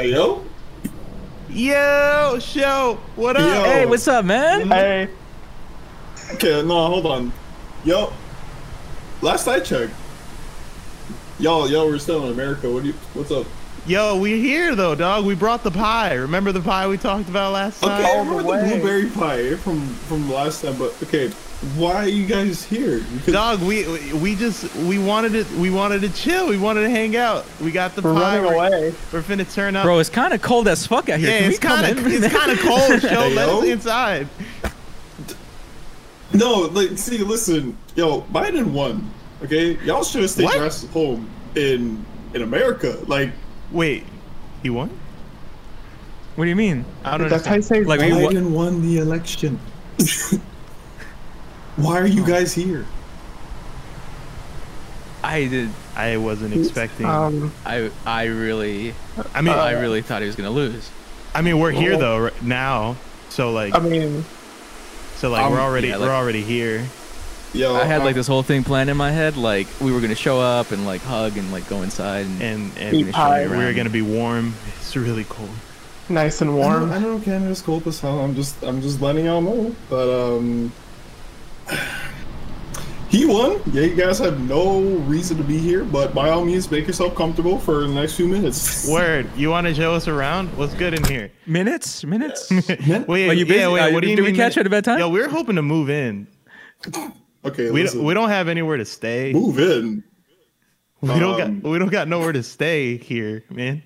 Hey yo. Yo, show. What up? Yo. Hey, what's up, man? Mm-hmm. Hey, Okay, no, hold on. Yo. Last I checked. Yo, yo, we're still in America. What do you? What's up? Yo, we're here though, dog. We brought the pie. Remember the pie we talked about last Okay, time? I all the remember the blueberry pie from from last time, but okay, why are you guys here? Because Dog, we we just we wanted to we wanted to chill. We wanted to hang out. We got the we're pie. running away. we're finna turn up. Bro, it's kind of cold as fuck out here. yeah, Can it's come kind of it's kind of cold. Show, Hey, let us inside. no, like, see, listen, yo, Biden won. Okay, y'all should have stayed What? your ass home in in America. Like, Wait, he won? What do you mean? I don't That's how you understand. say. Like, we- Biden won the election. why are you guys here? I did. I wasn't expecting. um, I I really I mean, I really thought he was gonna lose. I mean, we're here though right now. So like, I mean, so like, um, we're already yeah, like- we're already here. Yo, I had like um, this whole thing planned in my head. Like we were gonna show up and like hug and like go inside. And, and and Eat we pie. are gonna be warm. It's really cold. nice and warm. I know, warm. I know Canada's cold as hell. I'm just, I'm just letting y'all know. But um, he won. Yeah, you guys have no reason to be here. But by all means, make yourself comfortable for the next few minutes. Word, you want to show us around? What's good in here? minutes, minutes. Man, Wait, Are you busy? yeah, wait, Uh, what do you did we catch that- you at a bad time? Yo, we're hoping to move in. Okay, We listen, don't, we don't have anywhere to stay. move in. We don't um, got we don't got nowhere to stay here, man.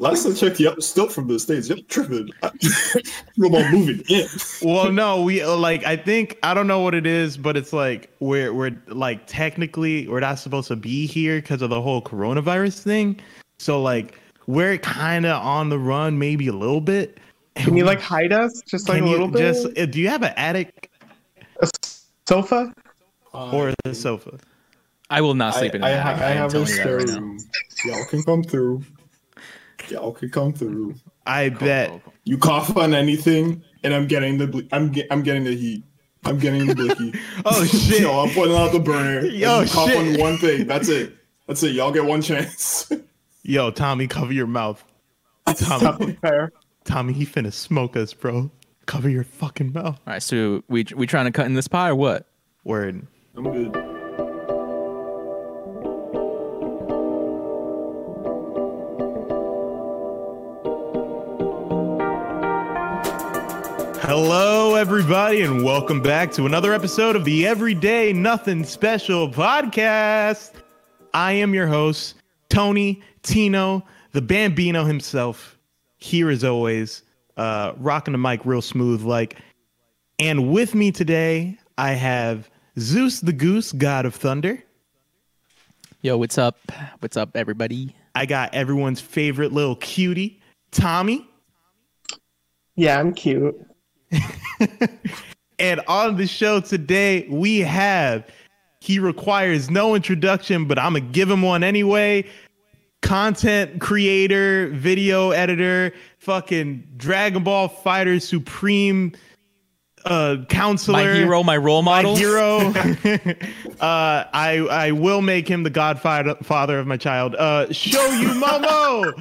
Last time I checked, yep, still from the states. Yep, tripping. You're about moving in. Well, no, we uh, like I think I don't know what it is, but it's like we're we're like technically we're not supposed to be here because of the whole coronavirus thing. So like we're kind of on the run, maybe a little bit. Can you like hide us just like a little bit? just uh, do you have an attic a sofa? or a sofa? I will not I, sleep in. I, an ha- I have a telling you spare room. Y'all can come through. Y'all can come through. I bet. Cool, cool. You cough on anything, and I'm getting the ble- I'm ge- I'm getting the heat. I'm getting the blicky. Oh shit! Yo, I'm putting out the burner. Yo, Yo, cough shit. on one thing. That's it. That's it. Y'all get one chance. Yo, Tommy, cover your mouth. Tommy, Something fair. Tommy, he finna smoke us, bro. Cover your fucking mouth. All right, so we we trying to cut in this pie or what? Word. I'm good. Hello, everybody, and welcome back to another episode of the Everyday Nothing Special podcast. I am your host, Tony Tino, the Bambino himself, here as always, uh, rocking the mic real smooth like. And with me today, I have Zeus the Goose, God of Thunder. Yo, what's up? What's up, everybody? I got everyone's favorite little cutie, Tommy. Yeah, I'm cute. And on the show today, we have he requires no introduction, but I'm gonna give him one anyway. Content creator, video editor, fucking Dragon Ball Fighter Supreme uh counselor. My hero, my role my model. hero. uh, I I will make him the godfather father of my child. Uh, show you Momo.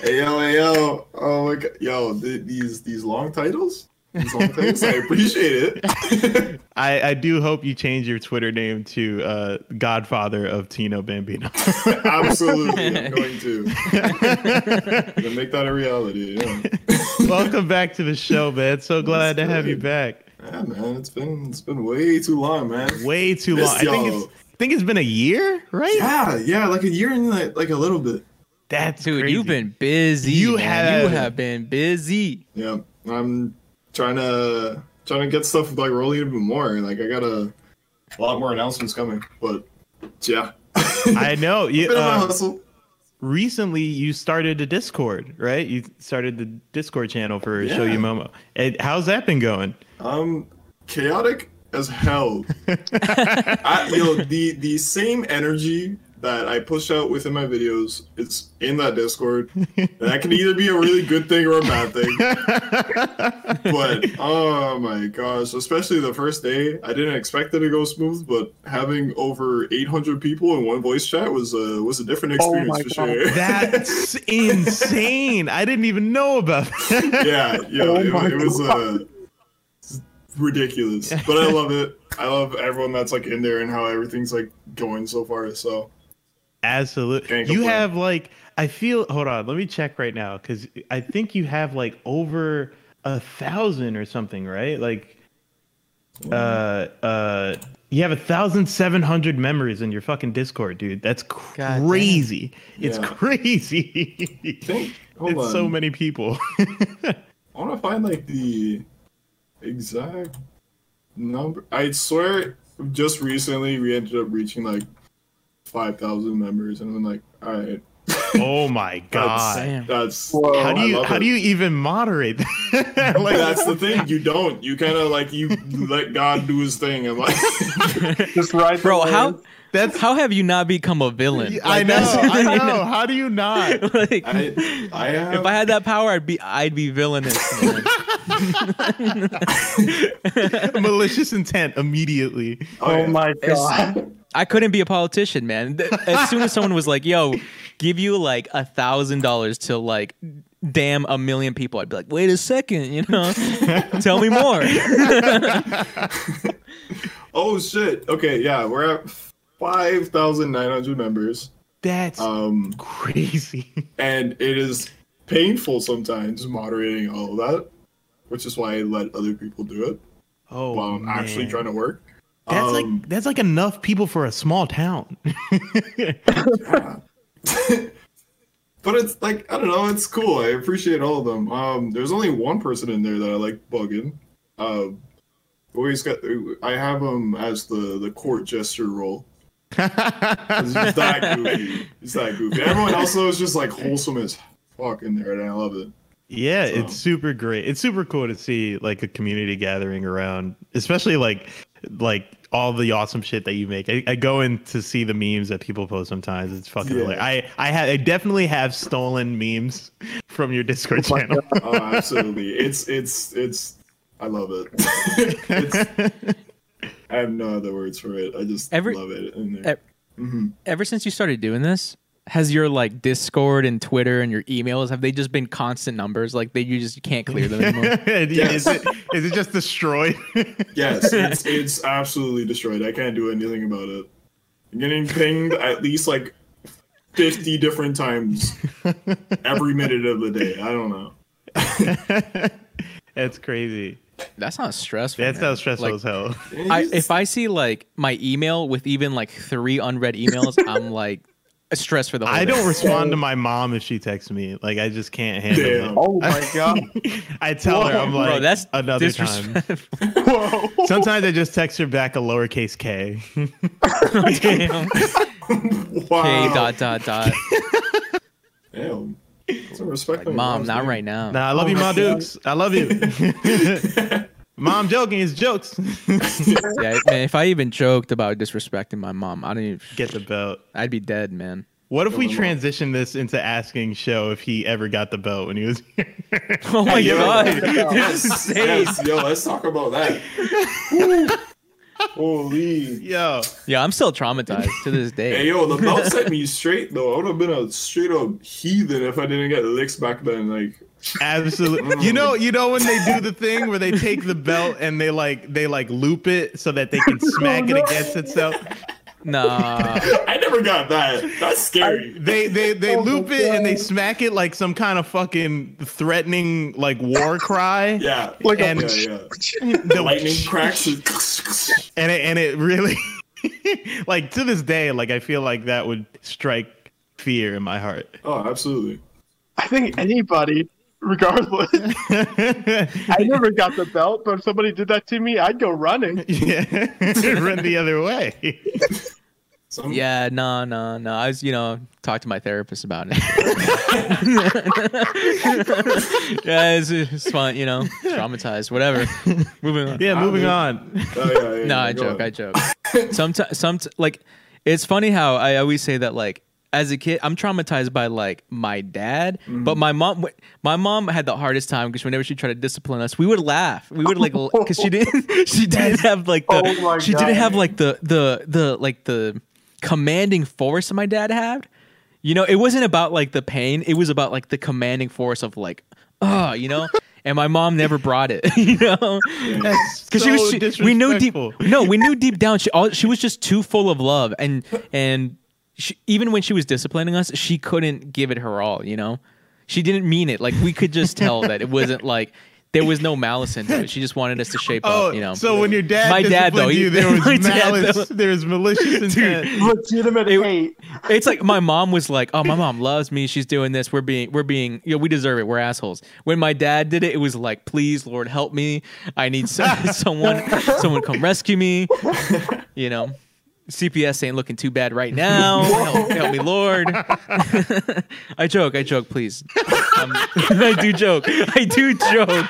Hey yo, hey yo. Oh my god, yo, th- these these long titles. These long. I appreciate it. I I do hope you change your Twitter name to uh, Godfather of Tino Bambino. Absolutely, I'm going to. to make that a reality. Yeah. Welcome back to the show, man. So glad to have you back. yeah, man, it's been it's been way too long, man. Way too long. Missed I think y'all. it's I think it's been a year, right? Yeah, yeah, like a year and like, like a little bit. That's Dude, crazy. you've been busy. You man. You have. have been busy. Yeah, I'm trying to trying to get stuff like rolling even more. Like I got a, a lot more announcements coming, but yeah. I know. You, Bit of a uh, hustle. recently, you started a Discord, right? You started the Discord channel for Show You Momo. And how's that been going? Um, chaotic as hell. I, you know, the the same energy that I push out within my videos, it's in that Discord. And that can either be a really good thing or a bad thing. but oh my gosh, especially the first day, I didn't expect it to go smooth. But having over 800 people in one voice chat was a was a different Oh experience my for God. sure. That's insane. I didn't even know about that. yeah, yeah, Oh it, it was uh, ridiculous. But I love it. I love everyone that's like in there and how everything's like going so far. So Absolutely. Can't You have like I feel hold on, let me check right now cuz I think you have like over a thousand or something, right? Like uh uh you have a thousand seven hundred members in your fucking Discord, dude. That's crazy. It's Yeah. crazy. think hold it's on. so many people. I want to find like the exact number. I swear, just recently we ended up reaching like five thousand members, and I'm like, all right, oh my god. Damn. that's Whoa. How do you how it. do you even moderate that? Like, like that's the thing. You don't. You kind of like you let God do His thing. I'm like, Just ride the Bro, how that's how have you not become a villain? I know, I know. How do you not? like, I, I have. if I had that power, I'd be I'd be villainous. Malicious intent immediately. Oh, yeah. my It's- god. I couldn't be a politician, man. As soon as someone was like, "Yo, give you like a thousand dollars to like damn a million people," I'd be like, "Wait a second, you know, tell me more." Oh shit. Okay, yeah, we're at five thousand nine hundred members. That's Um, crazy. and it is painful sometimes moderating all of that, which is why I let other people do it Oh, while I'm actually trying to work. That's Um, like that's like enough people for a small town. but it's like I don't know, it's cool. I appreciate all of them. Um, there's only one person in there that I like bugging. Um, always got I have him as the the court gesture role. It's that goofy. It's that goofy. Everyone else though is just like wholesome as fuck in there, and I love it. yeah, So- it's super great. It's super cool to see like a community gathering around, especially like like all the awesome shit that you make. I, I go in to see the memes that people post sometimes. It's fucking Yeah. hilarious. I I have I definitely have stolen memes from your Discord Oh my channel. Oh, absolutely. It's it's it's. I love it. it's, I have no other words for it. I just Every- love it in there. ev- Mhm. Ever since you started doing this, has your like Discord and Twitter and your emails have they just been constant numbers? Like they you just you can't clear them anymore. is it is it just destroyed? Yes, it's it's absolutely destroyed. I can't do anything about it. I'm getting pinged at least like fifty different times every minute of the day. I don't know. That's crazy. That's not stressful. That's man. sounds stressful Like, as hell. I, if I see like my email with even like three unread emails, I'm like stressed for the whole I day. don't respond to my mom if she texts me. Like I just can't handle it. Oh my god. I tell her I'm like Bro, that's another time. Whoa. Sometimes I just text her back a lowercase k. Damn. wow. K dot dot dot. Damn. Some respect. Like, mom, not name. right now. Nah, I love Oh you, my Ma Dukes. I love you. Mom joking is jokes. Yeah, man. If I even joked about disrespecting my mom, I don't even. Get the belt. I'd be dead, man. What if we transition this into asking Show if he ever got the belt when he was here? Oh my yo. god, Yes, this is insane. yes, yo, let's talk about that. Holy. Yo, Yeah, I'm still traumatized to this day. Hey day. yo, the belt set me straight though. I would have been a straight up heathen if I didn't get licks back then. Like, absolutely. You know, you know when they do the thing where they take the belt and they like they like loop it so that they can smack it against itself. Nah, I never got that. That's scary. They they they Oh loop it and they smack it like some kind of fucking threatening like war cry. yeah, Like And- a, yeah, yeah. The- Lightning cracks. and it, and it really like to this day like I feel like that would strike fear in my heart. oh, absolutely. I think anybody, regardless. I never got the belt, but if somebody did that to me, I'd go running. yeah, run the other way. Some, yeah, no, no, no. I was, you know, talk to my therapist about it. yeah, it's, it's fun, you know, traumatized, whatever. Moving on. Yeah, moving dude. on. Oh, yeah, yeah, No, I joke. on. I joke. Sometimes, some like It's funny how I always say that like as a kid, I'm traumatized by like my dad, but my mom, my mom had the hardest time because whenever she tried to discipline us, we would laugh. We would like because she didn't, she didn't have like the, Oh she God. didn't have like the the the like the commanding force that my dad had. You know, it wasn't about like the pain; it was about like the commanding force of like, oh, you know. And my mom never brought it, you know because so she was she, we knew deep no we knew deep down she all, she was just too full of love and and she, even when she was disciplining us she couldn't give it her all you know she didn't mean it like we could just tell that it wasn't like there was no malice into it she just wanted us to shape Oh, up you know so when your dad, My dad, though, you, there was my dad, malice, though. there was malicious intent. Legitimate It- hate. it's like my mom was like, "Oh, my mom loves me. She's doing this. We're being, we're being, you know, we deserve it. We're assholes." When my dad did it, it was like, "Please, Lord, help me. I need so- someone, someone come rescue me." You know, CPS ain't looking too bad right now. Help, help me, Lord. I joke. I joke. Please, um, I do joke. I do joke.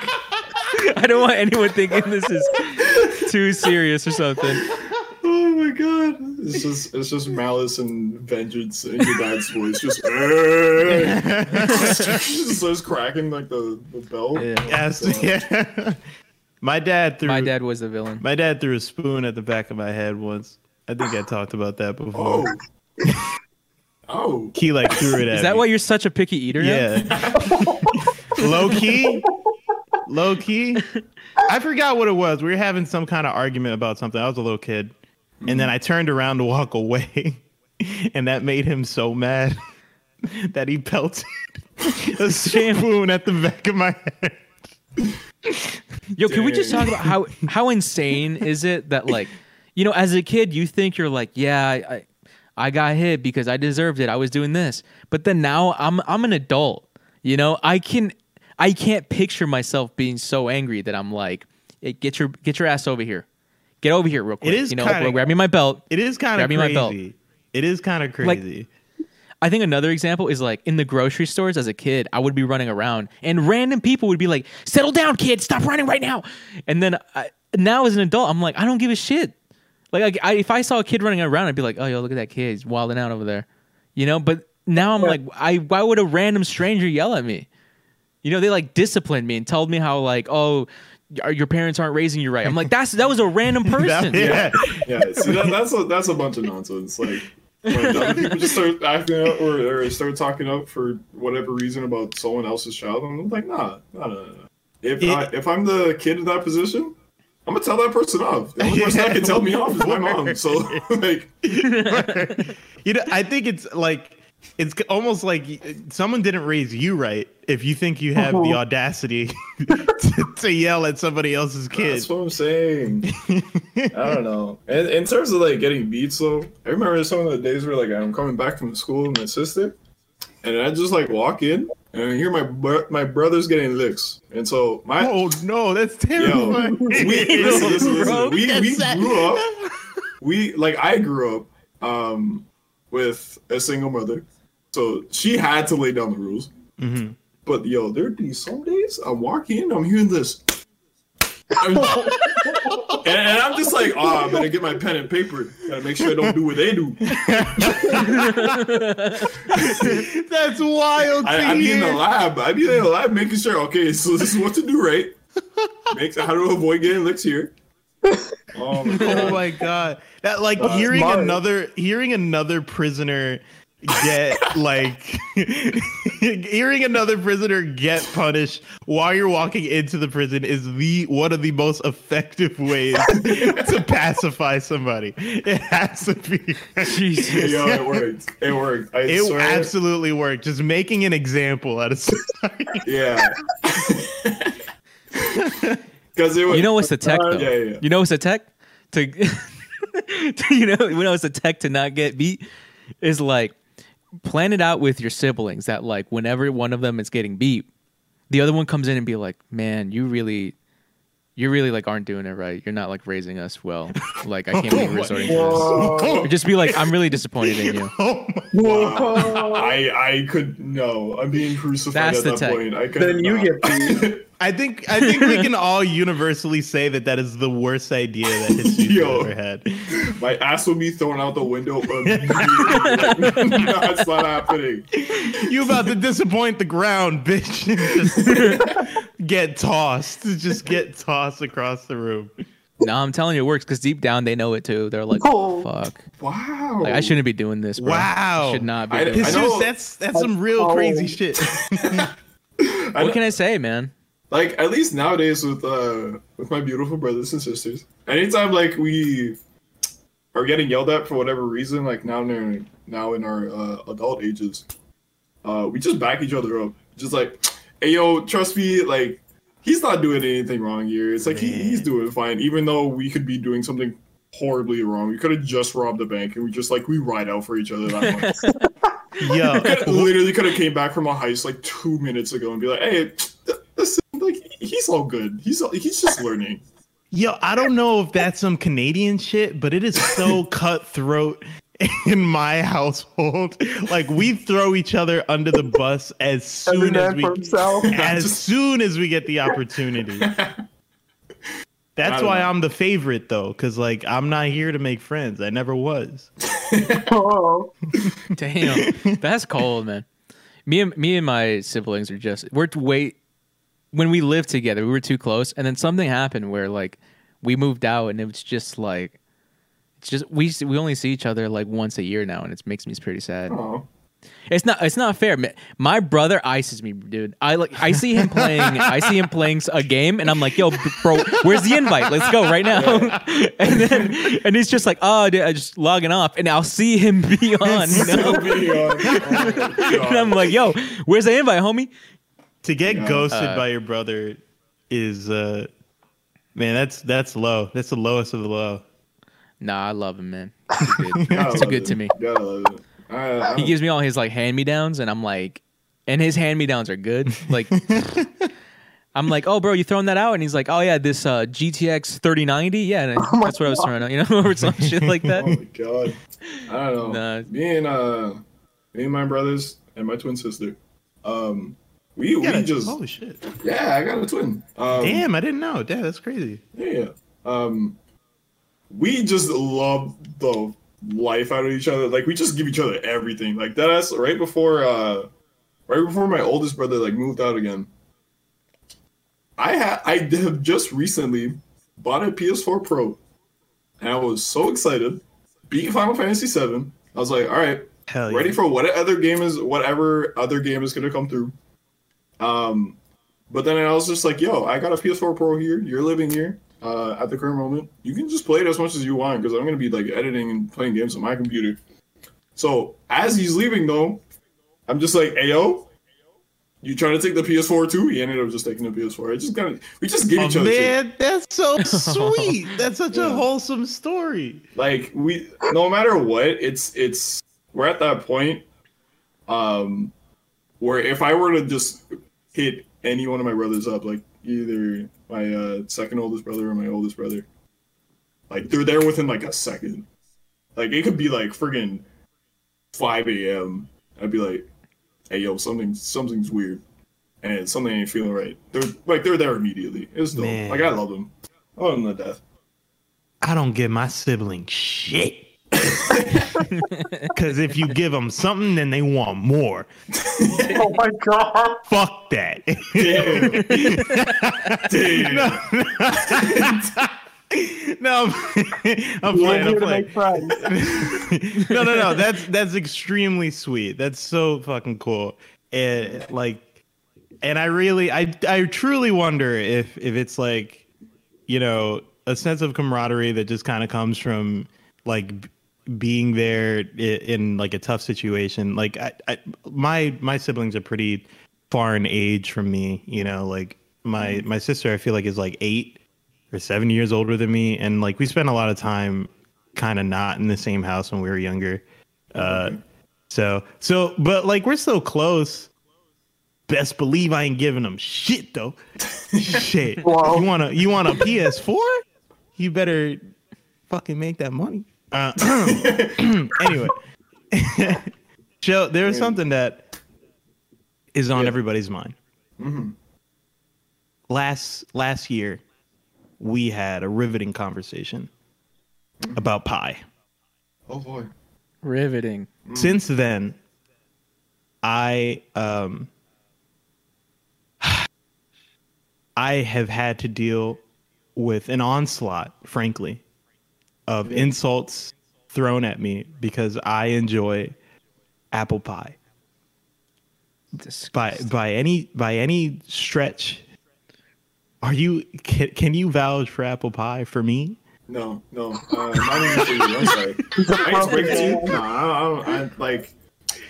I don't want anyone thinking this is too serious or something. Oh my god! It's just it's just malice and vengeance in your dad's voice. Just, just starts cracking like the, the bell. Yes, yeah. My dad threw My dad was the villain. my dad threw a spoon at the back of my head once. I think I talked about that before. Oh. Oh. He like threw it at Is that me. why you're such a picky eater? Yeah. Low key. Low key. I forgot what it was. We were having some kind of argument about something. I was a little kid. And then I turned around to walk away. And that made him so mad that he pelted a spoon at the back of my head. Yo, can we just talk about how how insane is it that like, you know, as a kid you think you're like, yeah, I, I got hit because I deserved it. I was doing this. But then now I'm I'm an adult. You know, I can I can't picture myself being so angry that I'm like, hey, get your get your ass over here. Get over here real quick. is you know, kinda- grab me my belt. It is kind of me my belt. crazy. It is kind of crazy. Like- crazy. I think another example is like in the grocery stores as a kid, I would be running around and random people would be like, "Settle down, kid! Stop running right now!" And then I, now as an adult, I'm like, I don't give a shit. Like, I, I, if I saw a kid running around, I'd be like, "Oh, yo, look at that kid! He's wilding out over there," you know. But now I'm like, I why would a random stranger yell at me? You know, they like disciplined me and told me how like, oh, your your parents aren't raising you right. I'm like, that's that was a random person. yeah. Yeah, see that, that's a that's a bunch of nonsense. Like when people just start acting up or, or start talking up for whatever reason about someone else's child, I'm like, nah, nah, nah, nah. If It- I, if I'm the kid in that position, I'm gonna tell that person off. The only person that can tell me off is my mom. So like, you know, I think it's like it's almost like someone didn't raise you right if you think you have the uh-huh. audacity to, to yell at somebody else's kid. that's what I'm saying. I don't know. And in terms of like getting beats, though, I remember some of the days where like I'm coming back from school with my sister, and I just like walk in and I hear my bro- my brother's getting licks, and so my Oh no, that's Yo, terrifying. we, listen, listen, listen. Bro, we, we grew up. We like I grew up um, with a single mother, so she had to lay down the rules. Mhm. But yo, there'd be some days I'm walking in, I'm hearing this, and, and I'm just like, oh, I better get my pen and paper. Gotta make sure I don't do what they do. That's wild. to I, I'd be in the lab. I'd be in the lab making sure. Okay, so this is what to do, right? Make how to avoid getting licks here. Oh my Oh god. my god! That like Uh, hearing smart. another hearing another prisoner get like hearing another prisoner get punished while you're walking into the prison is the one of the most effective ways to pacify somebody. It has to be. Jesus. Yo, it worked. It worked. I It swear. absolutely worked. Just making an example out of society. Yeah. Because it was. You know what's the tech Uh, though? yeah, yeah, yeah. You know what's the tech to, to you know you know what's the tech to not get beat is like plan it out with your siblings that like whenever one of them is getting beat, the other one comes in and be like, man, you really. You really like aren't doing it right. You're not like raising us well. Like I can't believe you're resorting to this. Whoa. Or just be like, I'm really disappointed in you. Oh my Whoa. I I could no. I'm being crucified That's at the that tech. point. I could. Then you get beat. I think I think we can all universally say that that is the worst idea that history's Yo. ever had. My ass will be thrown out the window. immediately. no, it's not happening. You about to disappoint the ground, bitch. Just get tossed. Just get tossed across the room. No, I'm telling you, it works because deep down they know it too. They're like, Oh. "Fuck, Wow. like, I shouldn't be doing this." Bro. Wow. I should not be. I- doing I this. Know- that's that's some real Oh. crazy shit. What can I say, man? Like at least nowadays with uh with my beautiful brothers and sisters anytime like we are getting yelled at for whatever reason like now in our, now in our uh, adult ages uh we just back each other up. Just like hey yo trust me like he's not doing anything wrong here. It's like he, he's doing fine even though we could be doing something horribly wrong. We could have just robbed a bank and we just like we ride out for each other that much. Yo, literally could have came back from a heist like two minutes ago and be like, "Hey, th- this like he's all good. He's he's just learning." yo, I don't know if that's some Canadian shit, but it is so cutthroat in my household. Like we throw each other under the bus as soon as we as Just- soon as we get the opportunity. That's why know. I'm the favorite though, because like I'm not here to make friends. I never was. Oh, Damn, that's cold, man. Me and me and my siblings are just we're t- way when we lived together, we were too close, and then something happened where like we moved out, and it was just like it's just we we only see each other like once a year now, and it makes me pretty sad. Oh, It's not it's not fair. My brother ices me, dude. I like I see him playing I see him playing a game and I'm like, "Yo, bro, where's the invite? Let's go right now." and then and he's just like, "Oh, dude, I just logging off." And I'll see him be on, you know? Still being on. Oh, and I'm like, "Yo, where's the invite, homie?" To get Yeah. ghosted Uh, by your brother is uh man, that's that's low. That's the lowest of the low. Nah, I love him, man. He's too good, Gotta too good it. to me. Gotta love it. I, I He gives me all his like hand me downs, and I'm like, and his hand me downs are good. Like, I'm like, oh, bro, you throwing that out? And he's like, oh yeah, this uh, GTX 3090, yeah, and my that's what I was throwing out, you know, or some shit like that Oh my god. I don't know. Nah. Me and uh, me and my brothers and my twin sister. Um, we You we just holy shit. yeah, I got a twin. Um, Damn, I didn't know. Damn, that's crazy. Yeah. Um, we just love the life out of each other. Like we just give each other everything. Like that. That's right before, uh, right before my oldest brother like moved out again. I had I have just recently bought a PS4 Pro, and I was so excited. Beat Final Fantasy VII. I was like, all right, Hell yeah. ready for what other game is whatever other game is gonna come through. Um, but then I was just like, yo, I got a PS4 Pro here. You're living here uh, at the current moment. You can just play it as much as you want because I'm gonna be like editing and playing games on my computer. So as he's leaving though, I'm just like, hey yo, you trying to take the PS4 too? He ended up just taking the PS4. I just kind of we just give Oh, each other shit. man, that's so sweet. That's such a wholesome story. like we no matter what it's it's we're at that point um where if i were to just hit any one of my brothers up like either my uh second oldest brother or my oldest brother. Like they're there within like a second. Like it could be like friggin 5 a.m i'd be like hey yo something something's weird. And something ain't feeling right. They're like they're there immediately. It's dope. Man. like i love them I love them the death. I don't give my siblings shit. Because if you give them something, then they want more. oh my god. Fuck that. Damn. Damn. no, I'm, I'm playing. I'm to playing. no, no, no. That's that's extremely sweet. That's so fucking cool. And like, and I really, I, I truly wonder if if it's like, you know, a sense of camaraderie that just kind of comes from like being there in, in like a tough situation. Like, I, I, my my siblings are pretty far in age from me. You know, like my my sister, I feel like is like eight or seven years older than me, and like we spent a lot of time kind of not in the same house when we were younger. Uh, so so, but like we're so close. Best believe I ain't giving them shit though. shit. Wow. You want to you want a PS4? You better fucking make that money. Uh, anyway, Joe, there's something that is on Yeah. everybody's mind. Mhm. last last year we had a riveting conversation about pie. Oh boy. Riveting. Since then, I um I have had to deal with an onslaught, frankly, of insults thrown at me because I enjoy apple pie. By by any by any stretch, are you can, can you vouch for apple pie for me? No, no, uh, not even for you. I'm sorry. I hate to break it to you. No, I, I, I like.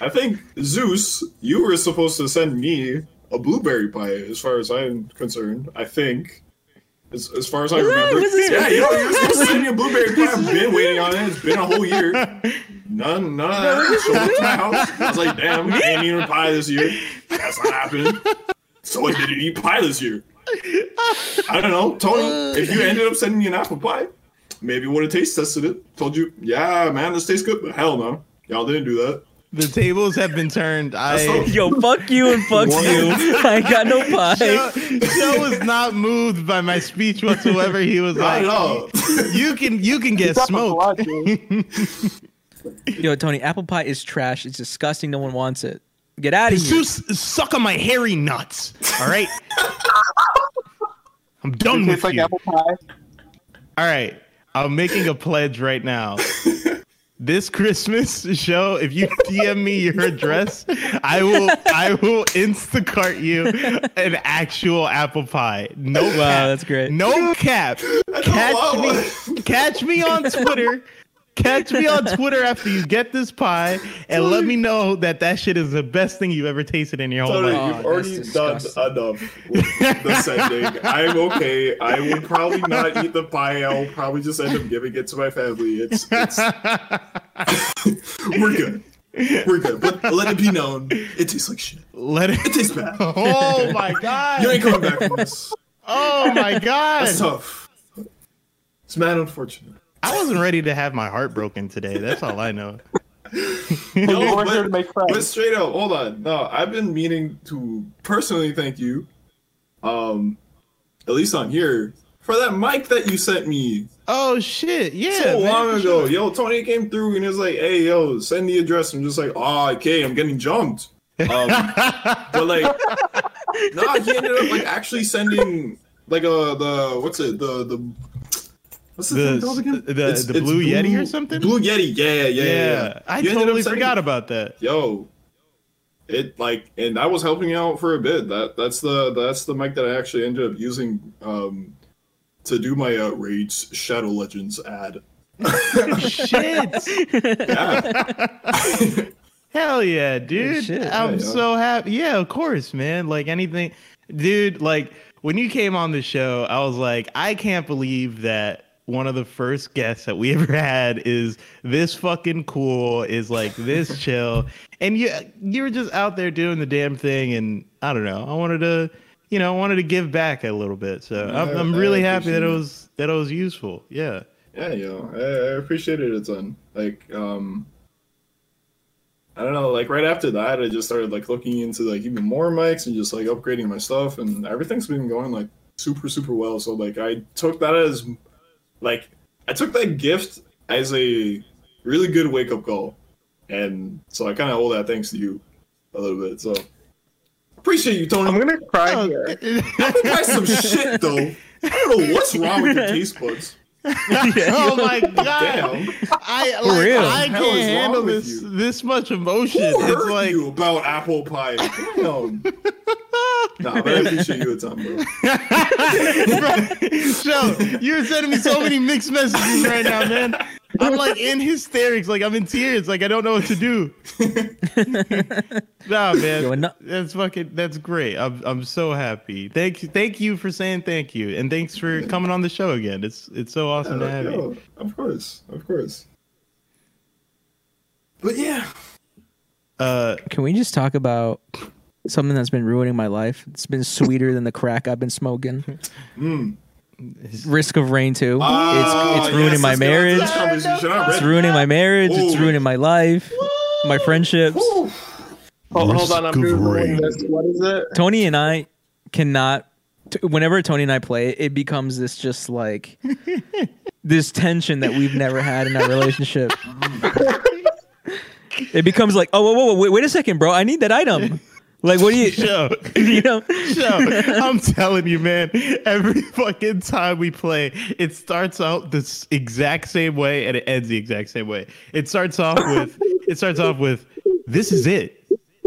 I think Zeus, you were supposed to send me a blueberry pie, as far as I'm concerned. I think, as, as far as I remember. Yeah, you know, you're supposed to send me a blueberry pie. I've been waiting on it. It's been a whole year. None, none of that up to my house. I was like, damn, I ain't eating pie this year. That's not happening. Someone didn't eat pie this year. I don't know, Tony. If you ended up sending me an apple pie, maybe would have taste tested it. Told you, yeah, man, this tastes good. But hell no, y'all didn't do that. The tables have been turned. I That's Yo, fuck you and fuck What? you. I got no pie. Joe, Joe was not moved by my speech whatsoever. He was like, at "You can, you can get That was a smoked." Yo, Tony, apple pie is trash. It's disgusting. No one wants it. Get out of here. Suck on my hairy nuts. All right, I'm done It with tastes like you. apple pie. All right, I'm making a pledge right now. This Christmas show, if you DM me your address, I will I will Instacart you an actual apple pie. No Wow, cap. that's great. No cap. Catch me catch me on Twitter. Catch me on Twitter after you get this pie and let me know that that shit is the best thing you've ever tasted in your whole life. Oh, you've already done enough with the sending. I'm okay. I will probably not eat the pie. I'll probably just end up giving it to my family. It's, it's we're good. We're good. But let it be known, it tastes like shit. Let it It tastes bad. Oh my god. You ain't coming back from this. Oh my god. That's tough. It's mad unfortunate. I wasn't ready to have my heart broken today. That's all I know. No, we're here to make friends. But straight up, hold on. No, I've been meaning to personally thank you, um, at least on here, for that mic that you sent me Oh shit! Yeah, so man, long for ago. sure. Yo, Tony came through and he was like, "Hey, yo, send the address." I'm just like, "Oh, okay, I'm getting jumped." Um, but like, no, he ended up like actually sending like a the what's it the the what's the, The- thing called again? the- the Blue Yeti or something? Blue Yeti, yeah, yeah, yeah. Yeah, yeah. I You totally forgot about that. yo it like and i was helping out for a bit that that's the that's the mic that i actually ended up using um to do my uh, Raid Shadow Legends ad shit! yeah Hell yeah, dude! shit. I'm Yeah, yeah. so happy. Yeah, of course, man. Like anything, dude. Like when you came on the show, I was like, I can't believe that one of the first guests that we ever had is this fucking cool, is like this chill, and you you were just out there doing the damn thing, and I don't know. I wanted to, you know, I wanted to give back a little bit. So I'm, I- I'm I really happy that it was that it was useful. Yeah. yeah yo I, I appreciate it a ton like um i don't know like right after that i just started like looking into like even more mics and just like upgrading my stuff and everything's been going like super super well so like i took that as like i took that gift as a really good wake up call and so i kind of owe that thanks to you a little bit so appreciate you tony I'm gonna cry Oh, here. Buy some shit though i don't know what's wrong with your taste buds oh my god! damn I For like, real. I can't is handle this you? this much emotion. Who It's hurt like you about apple pie? Damn. Nah, but I appreciate you a ton, bro. Joe, you're sending me so many mixed messages right now, man. I'm like in hysterics, like I'm in tears, like I don't know what to do. nah, man, that's fucking that's great. I'm I'm so happy. Thank you, thank you for saying thank you, and thanks for coming on the show again. It's it's so awesome to have you. Of course, of course. But yeah, Uh, Can we just talk about something that's been ruining my life? It's been sweeter than the crack I've been smoking. Risk of Rain 2. Ah, it's it's ruining yes, my let's get onto marriage. this conversation. I'm It's ruining my marriage. It's ruining my life, my friendships. Woo. Hold, hold on, I'm Risk googling this. What is it? Tony and I cannot t- whenever Tony and I play, it becomes this just like this tension that we've never had in our relationship. it becomes like, oh, whoa, whoa, whoa, wait, wait a second, bro, I need that item. Like, what do you, Show. you know? Show. I'm telling you, man. Every fucking time we play, it starts out the s- exact same way and it ends the exact same way. It starts off with, it starts off with, "This is it.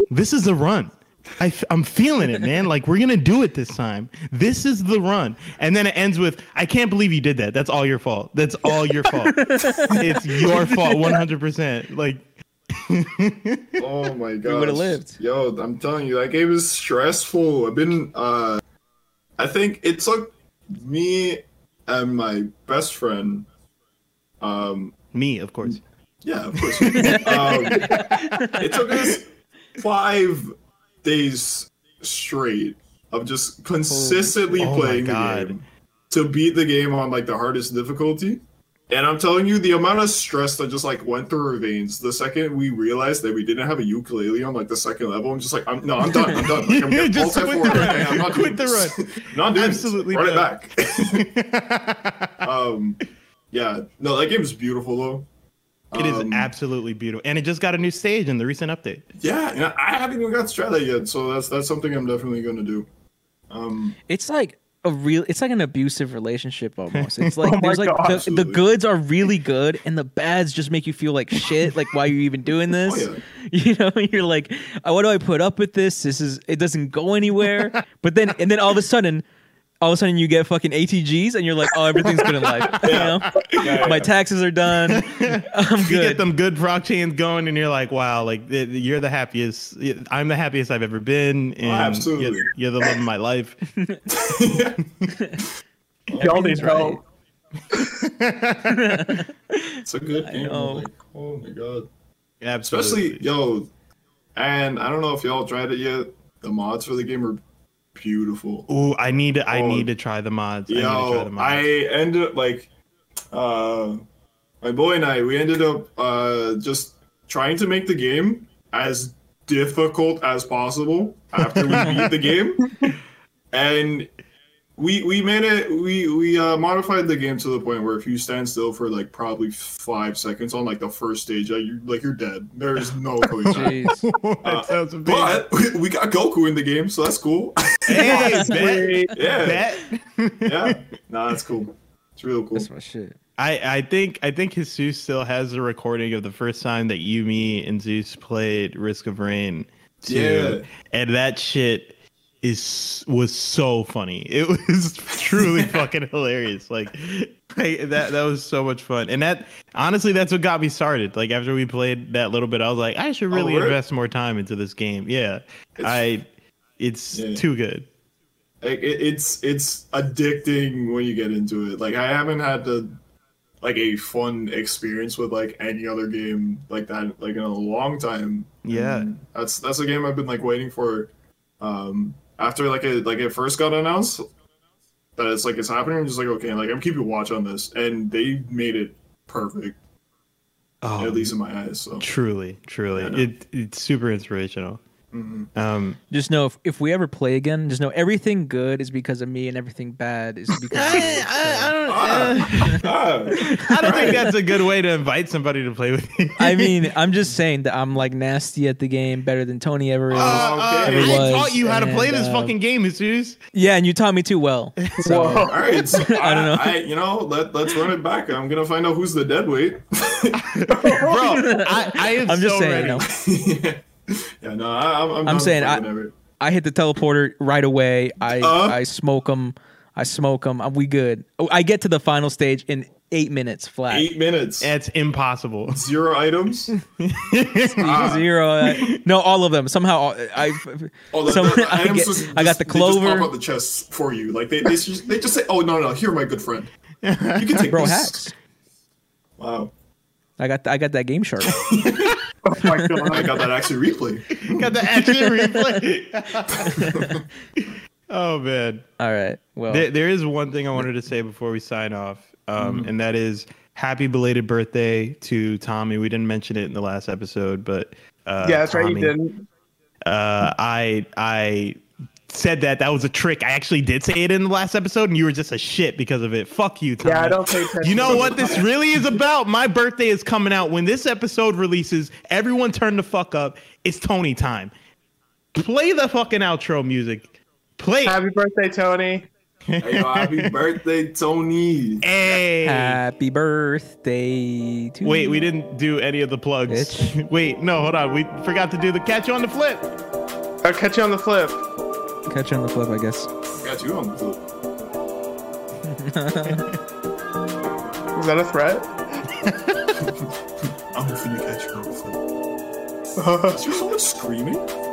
This is the run." I f- I'm feeling it, man. Like we're gonna do it this time. This is the run, and then it ends with, "I can't believe you did that. That's all your fault. That's all your fault. it's your fault, 100." percent Like Oh my god. We would've lived. Yo, I'm telling you, that game is stressful. I've been uh I think it took me and my best friend um me, of course. yeah, of course. um, it took us five days straight of just consistently Oh playing the God. game to beat the game on like the hardest difficulty. And I'm telling you, the amount of stress that just like went through our veins the second we realized that we didn't have a ukulele on like the second level. I'm just like, I'm no, I'm done. I'm done. Like, I'm getting Just full quit forward the run. now. I'm not Quit doing the this. run. not doing Absolutely this. Run it back. um, yeah, no, that game is beautiful though. It is Um, absolutely beautiful, and it just got a new stage in the recent update. Yeah, and I haven't even got to try that yet, so that's that's something I'm definitely going to do. Um, It's like a real it's like an abusive relationship almost. It's like Oh there's like God. the, the goods are really good and the bads just make you feel like shit. Like why are you even doing this? Oh, You know, you're like, "Uh, why do I put up with this? This is it doesn't go anywhere. but then and then all of a sudden, all of a sudden you get fucking ATGs and you're like, oh everything's good in life. You know, my taxes are done. I'm You get good. them good proc chains going, and you're like, wow, like you're the happiest. I'm the happiest I've ever been. Oh, and absolutely. You're, you're the love of my life. Y'all need help. it's a good game. Like, oh my god. Absolutely. Especially yo, and I don't know if y'all tried it yet. The mods for the game are beautiful. Ooh, I need to. I Oh. need to try the mods. I need to try Yo, the mods. I ended up like, uh, my boy and I, we ended up uh just trying to make the game as difficult as possible after we beat the game, and we we made it. We we uh, modified the game to the point where if you stand still for like probably five seconds on like the first stage, like, you like you're dead. There's no going back. Jeez. that. But we, we got Goku in the game, so that's cool. hey, bet, yeah, bet. yeah. Nah, that's cool. It's real cool. That's my shit. I, I think I think Jesus still has a recording of the first time that you, me, and Zeus played Risk of Rain. Too. Yeah. And that shit is was so funny. It was truly fucking hilarious. Like I, that that was so much fun. And that honestly that's what got me started. Like after we played that little bit, I was like, I should really word? invest more time into this game. Yeah. I it's Yeah. too good. Like it, it's it's addicting when you get into it. Like I haven't had the like a fun experience with like any other game like that like in a long time. Yeah. And that's that's a game I've been like waiting for. Um, after like it like it first got announced that it's like it's happening. I'm just like okay, like I'm keeping watch on this, and they made it perfect Oh, at um, least in my eyes. So truly, truly. Yeah. It it's super inspirational. Mhm. Um Just know if, if we ever play again, just know everything good is because of me and everything bad is because of you. So- Ah, ah. I don't think that's a good way to invite somebody to play with you. I mean, I'm just saying that I'm like nasty at the game, better than Tony ever is. Uh, Okay. uh, Ever I was, taught you how to play this uh, fucking game, Jesus. yeah, and you taught me too well. So Whoa. All right, so I don't know. I, you know, let let's run it back. I'm gonna find out who's the dead weight. Bro, I, I am I'm just so saying, ready. no. yeah, no, I, I'm. I'm, I'm saying I- I hit the teleporter right away. I Uh? I smoke them. I smoke them. We good. Oh, I get to the final stage in eight minutes flat. Eight minutes, It's impossible. zero items. Ah. Zero. uh, no, all of them. Somehow I. Oh, the, Some- the, the I get- just, I got the they just pop clover. the chests for you. Like they, they just they just say, "Oh no, no, here, my good friend, you can take Bro this." hacks. Wow, I got I got that game sharp. Oh my god. I got that actually replay. Got the action replay. oh man. All right. Well, There, there is one thing I wanted to say before we sign off, um, Mm-hmm. and that is happy belated birthday to Tommy. We didn't mention it in the last episode, but uh, yeah, that's right. You didn't. Uh, I I said that that was a trick. I actually did say it in the last episode, and you were just a shit because of it. Fuck you, Tommy. Yeah, I don't pay attention. You know what this really is about? My birthday is coming out. When this episode releases, everyone turn the fuck up. It's Tony time. Play the fucking outro music. Play. it. Happy birthday, Tony. Hey, yo, happy birthday, Tony. Hey. Happy birthday to Wait, you. we didn't do any of the plugs. Wait, no, hold on. We forgot to do the catch you on the flip. I'll catch you on the flip. Catch you on the flip, I guess. Got you on the flip. Is that a threat? I'm finna catch you on the flip. Is there someone screaming?